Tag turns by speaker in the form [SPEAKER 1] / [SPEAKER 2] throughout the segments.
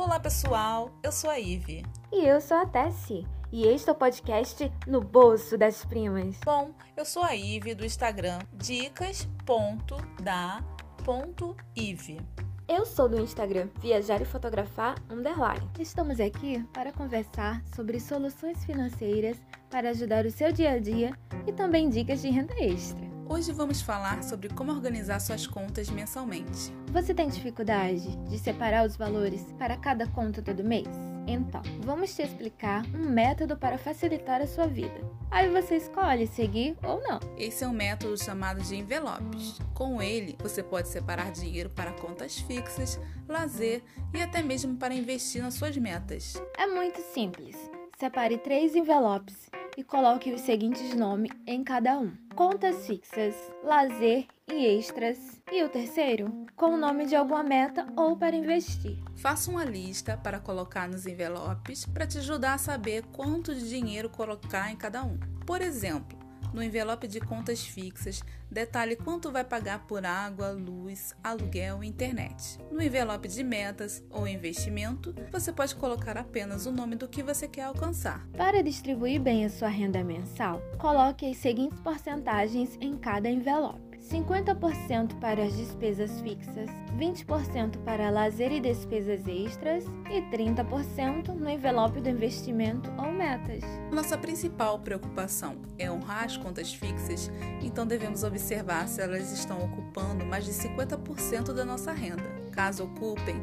[SPEAKER 1] Olá, pessoal. Eu sou a Ive.
[SPEAKER 2] E eu sou a Tessie. E este é o podcast No Bolso das Primas.
[SPEAKER 1] Bom, eu sou a Ive do Instagram dicas.da.ive.
[SPEAKER 2] Eu sou do Instagram Viajar e Fotografar Underline. Estamos aqui para conversar sobre soluções financeiras para ajudar o seu dia a dia e também dicas de renda extra.
[SPEAKER 1] Hoje vamos falar sobre como organizar suas contas mensalmente.
[SPEAKER 2] Você tem dificuldade de separar os valores para cada conta todo mês? Então, vamos te explicar um método para facilitar a sua vida. Aí você escolhe seguir ou não.
[SPEAKER 1] Esse é um método chamado de envelopes. Com ele, você pode separar dinheiro para contas fixas, lazer e até mesmo para investir nas suas metas.
[SPEAKER 2] É muito simples. Separe três envelopes e coloque os seguintes nomes em cada um: contas fixas, lazer e extras. E o terceiro, com o nome de alguma meta ou para investir.
[SPEAKER 1] Faça uma lista para colocar nos envelopes para te ajudar a saber quanto de dinheiro colocar em cada um. Por exemplo, no envelope de contas fixas, detalhe quanto vai pagar por água, luz, aluguel e internet. No envelope de metas ou investimento, você pode colocar apenas o nome do que você quer alcançar.
[SPEAKER 2] Para distribuir bem a sua renda mensal, coloque as seguintes porcentagens em cada envelope. 50% para as despesas fixas, 20% para lazer e despesas extras e 30% no envelope do investimento ou metas.
[SPEAKER 1] Nossa principal preocupação é honrar as contas fixas, então devemos observar se elas estão ocupando mais de 50% da nossa renda. Caso ocupem,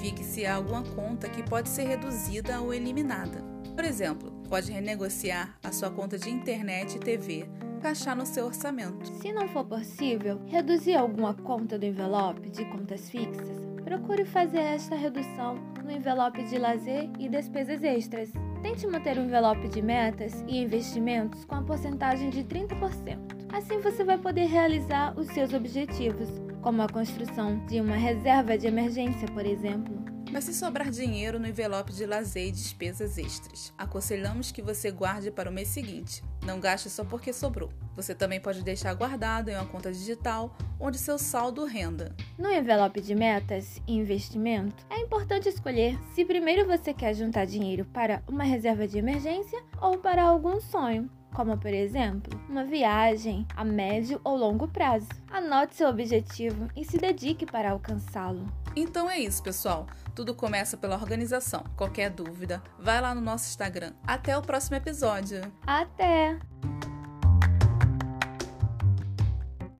[SPEAKER 1] fixe alguma conta que pode ser reduzida ou eliminada. Por exemplo, pode renegociar a sua conta de internet e TV encaixar no seu orçamento.
[SPEAKER 2] Se não for possível reduzir alguma conta do envelope de contas fixas, procure fazer esta redução no envelope de lazer e despesas extras. Tente manter o envelope de metas e investimentos com a porcentagem de 30%. Assim você vai poder realizar os seus objetivos, como a construção de uma reserva de emergência, por exemplo
[SPEAKER 1] mas se sobrar dinheiro no envelope de lazer e despesas extras, aconselhamos que você guarde para o mês seguinte. Não gaste só porque sobrou. Você também pode deixar guardado em uma conta digital onde seu saldo renda.
[SPEAKER 2] No envelope de metas e investimento, é importante escolher se primeiro você quer juntar dinheiro para uma reserva de emergência ou para algum sonho como por exemplo, uma viagem a médio ou longo prazo. Anote seu objetivo e se dedique para alcançá-lo.
[SPEAKER 1] Então é isso, pessoal. Tudo começa pela organização. Qualquer dúvida, vai lá no nosso Instagram. Até o próximo episódio.
[SPEAKER 2] Até!